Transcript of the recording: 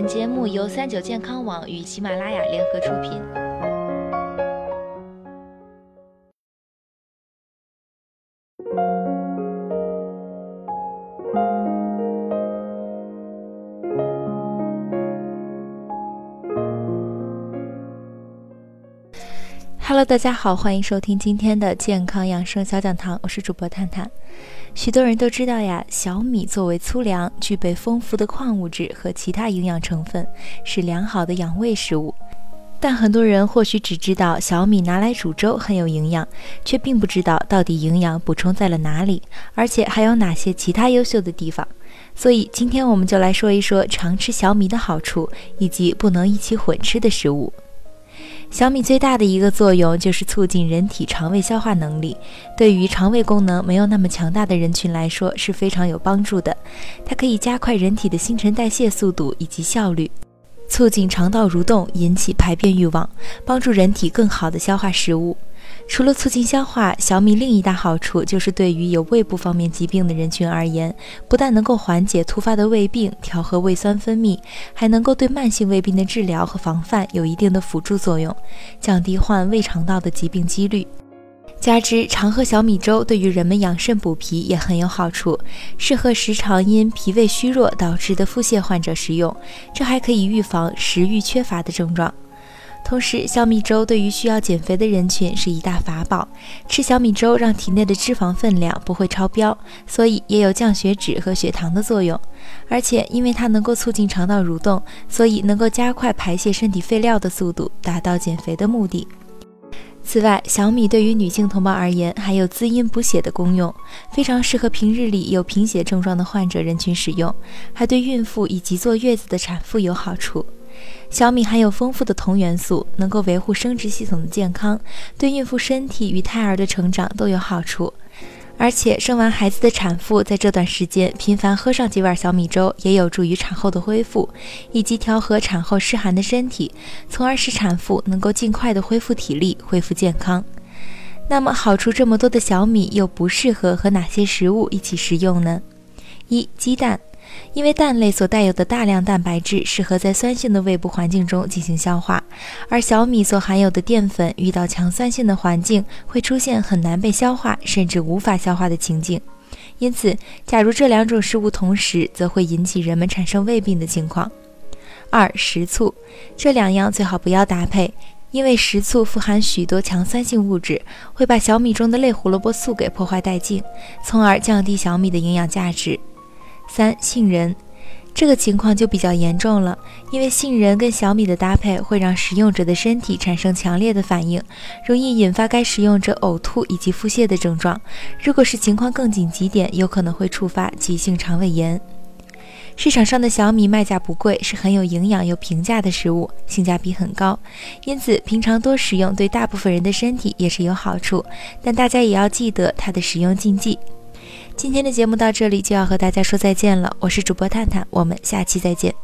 本节目由三九健康网与喜马拉雅联合出品。Hello，大家好，欢迎收听今天的健康养生小讲堂，我是主播探探。许多人都知道呀，小米作为粗粮，具备丰富的矿物质和其他营养成分，是良好的养胃食物。但很多人或许只知道小米拿来煮粥很有营养，却并不知道到底营养补充在了哪里，而且还有哪些其他优秀的地方。所以今天我们就来说一说常吃小米的好处，以及不能一起混吃的食物。小米最大的一个作用就是促进人体肠胃消化能力，对于肠胃功能没有那么强大的人群来说是非常有帮助的。它可以加快人体的新陈代谢速度以及效率，促进肠道蠕动，引起排便欲望，帮助人体更好的消化食物。除了促进消化，小米另一大好处就是对于有胃部方面疾病的人群而言，不但能够缓解突发的胃病，调和胃酸分泌，还能够对慢性胃病的治疗和防范有一定的辅助作用，降低患胃肠道的疾病几率。加之常喝小米粥，对于人们养肾补脾也很有好处，适合时常因脾胃虚弱导致的腹泻患者食用，这还可以预防食欲缺乏的症状。同时，小米粥对于需要减肥的人群是一大法宝。吃小米粥让体内的脂肪分量不会超标，所以也有降血脂和血糖的作用。而且，因为它能够促进肠道蠕动，所以能够加快排泄身体废料的速度，达到减肥的目的。此外，小米对于女性同胞而言还有滋阴补血的功用，非常适合平日里有贫血症状的患者人群使用，还对孕妇以及坐月子的产妇有好处。小米含有丰富的铜元素，能够维护生殖系统的健康，对孕妇身体与胎儿的成长都有好处。而且生完孩子的产妇在这段时间频繁喝上几碗小米粥，也有助于产后的恢复，以及调和产后湿寒的身体，从而使产妇能够尽快的恢复体力、恢复健康。那么好处这么多的小米，又不适合和哪些食物一起食用呢？一、鸡蛋。因为蛋类所带有的大量蛋白质适合在酸性的胃部环境中进行消化，而小米所含有的淀粉遇到强酸性的环境会出现很难被消化，甚至无法消化的情境。因此，假如这两种食物同时，则会引起人们产生胃病的情况。二、食醋，这两样最好不要搭配，因为食醋富含许多强酸性物质，会把小米中的类胡萝卜素给破坏殆尽，从而降低小米的营养价值。三杏仁，这个情况就比较严重了，因为杏仁跟小米的搭配会让食用者的身体产生强烈的反应，容易引发该食用者呕吐以及腹泻的症状。如果是情况更紧急点，有可能会触发急性肠胃炎。市场上的小米卖价不贵，是很有营养又平价的食物，性价比很高，因此平常多食用对大部分人的身体也是有好处。但大家也要记得它的食用禁忌。今天的节目到这里就要和大家说再见了，我是主播探探，我们下期再见。